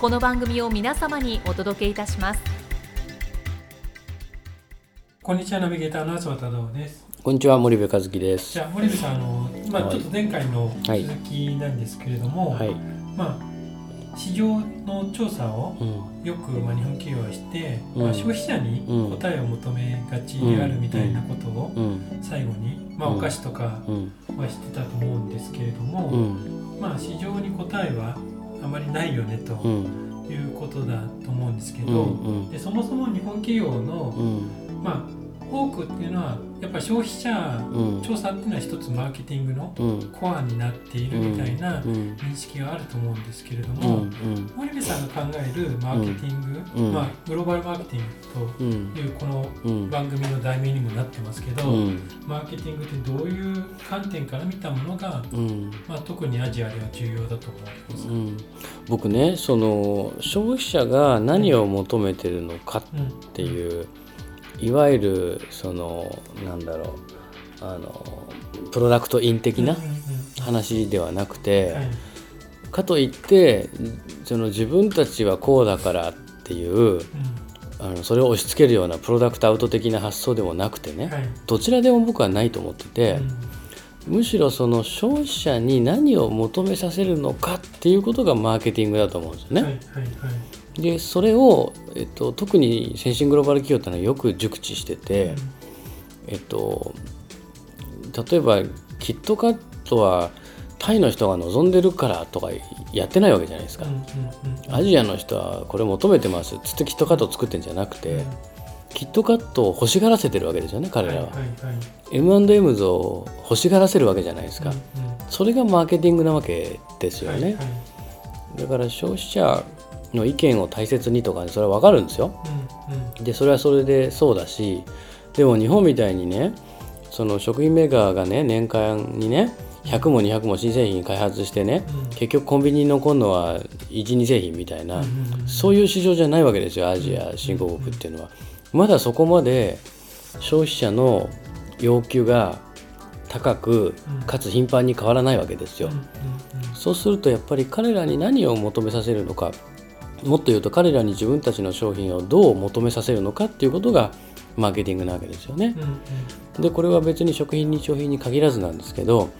この番組を皆様にお届けいたします。こんにちはナビゲーターの東忠夫です。こんにちは森部和樹です。じゃあ森部さんあの、まあ、はい。ちょっと前回の続きなんですけれども、はい、まあ市場の調査をうん、よく、まあ、日本企業はして、うん。まあ、消費者にうん。答えを求めがちであるみたいなことをうん。最後に、まあ、うん。お菓子とかうん。はしてたと思うんですけれども、うん。まあ市場に答えはあまりないよねとうん。いうことだと思うんですけうど、ん。でそもそも日本企業の、うん。まあ多くっていうのはやっぱ消費者うん。調査っていうのは一つマーケティングのうん。コアになっているみたいなうん。認識があると思うんですけれどうん。も、うん。森部さんが考えるマーケティング、うん。まあ、グローバルマーケティンうんグというこのうん。番組の題名にもなってますけど、うん。マーケティングってどういう観点から見たものが、うん。まあ、特にアジアでは重要だと思われますか、うん。僕ねその消費者が何を求めてるのかっうん。ていういわゆるそのなんだろうあのプロダクトイン的な話ではなくて、はい。かといってその自分たちはこうだからっていうあのそれを押し付けるようなプロダクトアウト的な発想でもなくてね、どちらでも僕はないと思ってて、うん。むしろその消費者に何を求めさせるのかっていうことがマーケティングだと思うんですよね。はいはいはいでそれを、えっと、特に先進グローバル企業ってのはよく熟知してて、えっと、例えばキットカットはタイの人が望んでるからとかやってないわけじゃないですか。うんうんうんうん。アジアの人はこれ求めてますっつってキットカットを作ってんじゃなくて、キットカットを欲しがらせてるわけですよね彼らは。はいはいはい。M&M's を欲しがらせるわけじゃないですか、うんうん。それがマーケティングなわけですよね、はいはい。だから消費者の意見を大切にとか、ね、それは分かるんですよ。うんうん。でそれはそれでそうだしでも日本みたいにねその食品メーカーがね年間にね100も200も新製品開発してねうん。結局コンビニに残るのは12製品みたいな、うんうんうんそういう市場じゃないわけですよアジア新興国っていうのは。まだそこまで消費者の要求が高くうん。かつ頻繁に変わらないわけですよ。そうするとやっぱり彼らに何を求めさせるのかもっと言うと彼らに自分たちの商品をどう求めさせるのかっていうことがマーケティングなわけですよね。でこれは別に食品日用品に限らずなんですけど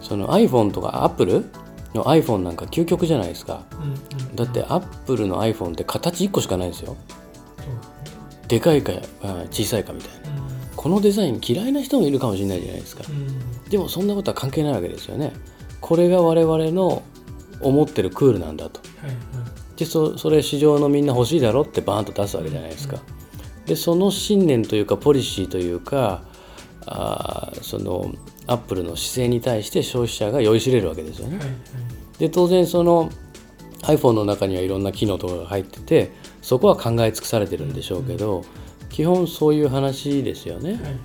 その iPhone とか Apple の iPhone なんか究極じゃないですか。うんうんだって Apple の iPhone って形1個しかないですよ。でかいかあ小さいかみたいな。このデザイン嫌いな人もいるかもしれないじゃないですか。でもそんなことは関係ないわけですよね。これが我々の思ってるクールなんだと。はいはいでそそれ市場のみんな欲しいだろってバーンと出すわけじゃないですか。でその信念というかポリシーというかあーそのアップルの姿勢に対して消費者が酔いしれるわけですよね。はいはいで当然その iPhone の中にはいろんな機能とかが入っててそこは考え尽くされてるんでしょうけど基本そういう話ですよね。はいはいはい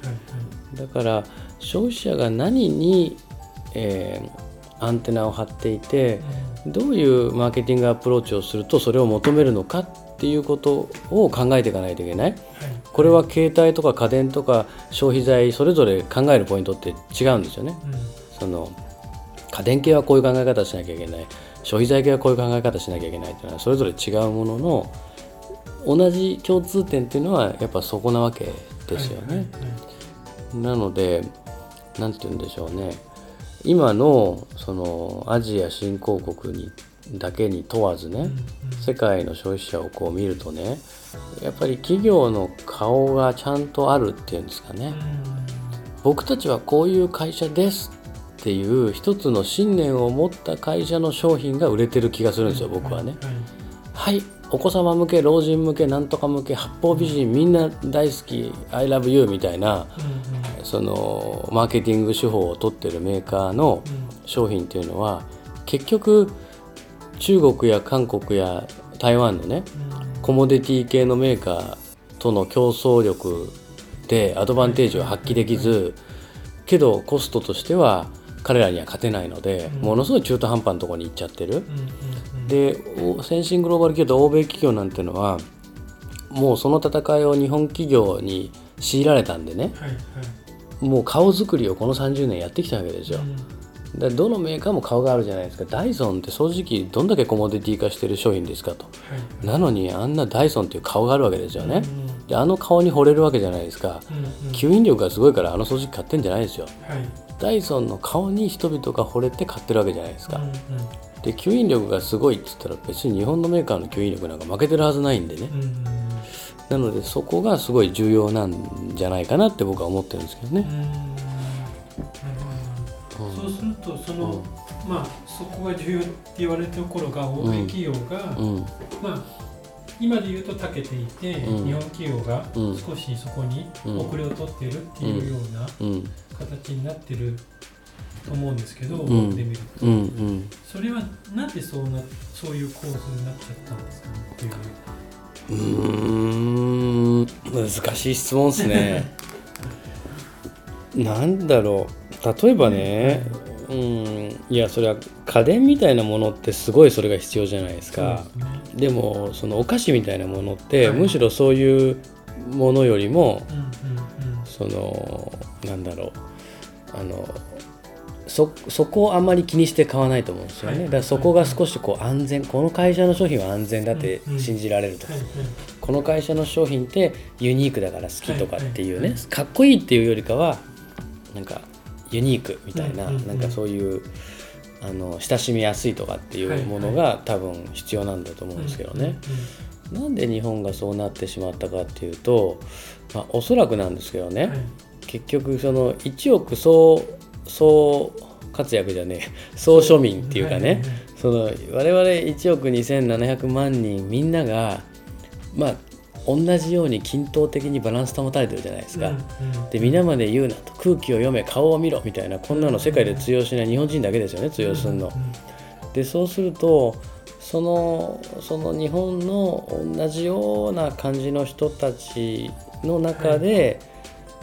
だから消費者が何に、えーアンテナを張っていてどういうマーケティングアプローチをするとそれを求めるのかっていうことを考えていかないといけない？はい。これは携帯とか家電とか消費財それぞれ考えるポイントって違うんですよね。うん。その家電系はこういう考え方しなきゃいけない。消費財系はこういう考え方しなきゃいけないっていうのはそれぞれ違うものの同じ共通点っていうのはやっぱそこなわけですよね。はいはいはい。なので何て言うんでしょうね今のそのアジア新興国にだけに問わずね、世界の消費者をこう見るとねやっぱり企業の顔がちゃんとあるっていうんですかね、僕たちはこういう会社ですっていう一つの信念を持った会社の商品が売れてる気がするんですよ僕はね。はいはいお子様向け老人向けなんとか向け八方美人みんな大好き「ILOVEYOU」みたいなそのマーケティング手法を取ってるメーカーの商品っていうのは結局中国や韓国や台湾のねコモディティ系のメーカーとの競争力でアドバンテージを発揮できずけどコストとしては彼らには勝てないのでうん。ものすごい中途半端なところに行っちゃってる。でお先進グローバル企業と欧米企業なんてのはもうその戦いを日本企業に強いられたんでね。はいはいもう顔作りをこの30年やってきたわけですよ。でどのメーカーも顔があるじゃないですか。ダイソンって正直どんだけコモディティ化してる商品ですかと。はい。なのにあんなダイソンっていう顔があるわけですよね。うんであの顔に惚れるわけじゃないですか。うんうん。吸引力がすごいからあの掃除機買ってんじゃないですよ。はい。ダイソンの顔に人々が惚れて買ってるわけじゃないですか。うんうん。で吸引力がすごいっつったら別に日本のメーカーの吸引力なんか負けてるはずないんでね。うんなのでそこがすごい重要なんじゃないかなって僕は思ってるんですけどね。うん。そうするとその、まあそこが重要って言われてる頃が欧米企業が、うん。まあ今で言うと長けていて、うん。日本企業がうん。少しそこにうん遅れを取っているっていうようなうん。形になってると思うんですけど、ん。欧米で見ると、うん。うん。それはなんでそうなそういう構図になっちゃったんですかねっていううーん難しい質問ですね。なんだろう例えばね、うん、いやそれは家電みたいなものってすごいそれが必要じゃないですか。でもそのお菓子みたいなものって、はいむしろそういうものよりもうんうんうんそのなんだろうあのそそこをあんまり気にして買わないと思うんですよね、はい。だからそこが少しこう安全この会社の商品は安全だって信じられるとか、この会社の商品ってユニークだから好きとかっていうね、はいはい。かっこいいっていうよりかはなんかユニークみたいな、うんうんうん。なんかそういうあの親しみやすいとかっていうものが多分必要なんだと思うんですけどね。なんで日本がそうなってしまったかっていうと、まあ、おそらくなんですけどね、結局その1億総総活躍じゃねえ。総庶民っていうかね、はいはいはい。その我々1億2700万人みんながまあ同じように均等的にバランス保たれてるじゃないですか。で皆まで言うなと。空気を読め顔を見ろみたいなこんなの世界で通用しない日本人だけですよね通用するの。でそうするとそのその日本の同じような感じの人たちの中で、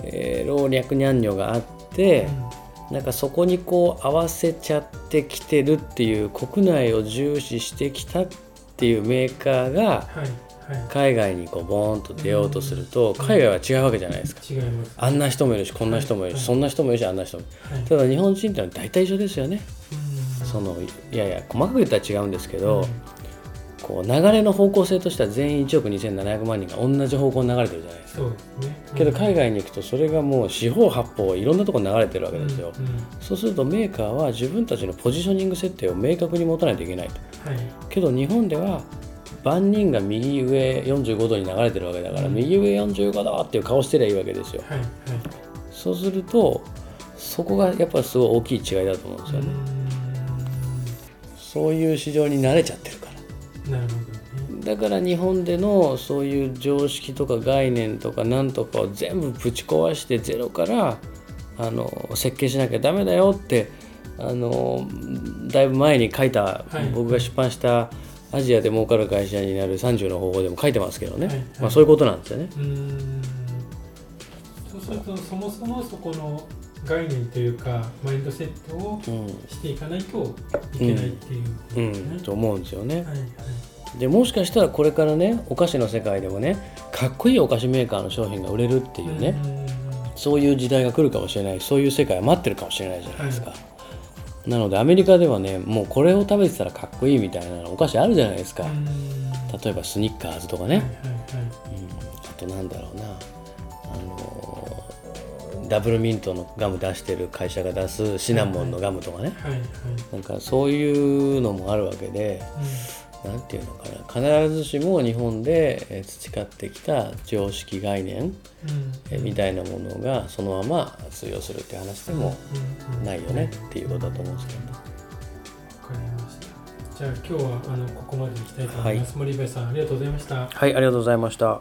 えー老若男女があって、なんかそこにこう合わせちゃってきてるっていう国内を重視してきたっていうメーカーが海外にこうボーンと出ようとするとうん。海外は違うわけじゃないですか。違います。あんな人もいるしこんな人もいるし、はい。そんな人もいるしあんな人もいる。はい。ただ日本人ってのは大体一緒ですよね。うん。そのいやいや細かく言ったら違うんですけど、うんこう流れの方向性としては全員1億2700万人が同じ方向に流れてるじゃないですか。そうですねけど海外に行くとそれがもう四方八方いろんなところに流れてるわけですよ。うんうんそうするとメーカーは自分たちのポジショニング設定を明確に持たないといけないと。はいけど日本では万人が右上45度に流れてるわけだから、うん右上45度っていう顔してりゃいいわけですよ。はいはいそうするとそこがやっぱりすごい大きい違いだと思うんですよね。そういう市場に慣れちゃってるなるほどね。だから日本でのそういう常識とか概念とかなんとかを全部ぶち壊してゼロからあの設計しなきゃダメだよってあのだいぶ前に書いた、はい。僕が出版した「アジアで儲かる会社になる30の方法」でも書いてますけどね、はい。はい。まあ、そういうことなんですよね。うーん。そうするとそもそもそこの概念というかマインドセットをうん。していかないといけないっていうこと思うんですよね。はいはい。でもしかしたらこれからねお菓子の世界でもねかっこいいお菓子メーカーの商品が売れるっていうね、うんそういう時代が来るかもしれないそういう世界は待ってるかもしれないじゃないですか、なのでアメリカではねもうこれを食べてたらかっこいいみたいなお菓子あるじゃないですか、うん。例えばスニッカーズとかね、はいはいはい。うん、あとなんだろうダブルミントのガム出してる会社が出すシナモンのガムとかね、はいはい。なんかそういうのもあるわけでなんていうのかな。必ずしも日本でえー培ってきた常識概念みたいなものがそのまま通用するって話でもないよねっていうことだと思うんですけど。ね。わかりました。じゃあ今日はあのここまでにしたいと思います、森部さんありがとうございました。はいありがとうございました。